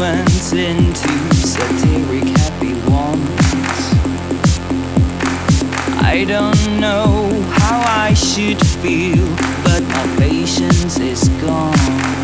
moments into satiric happy ones. I don't know how I should feel, but my patience is gone.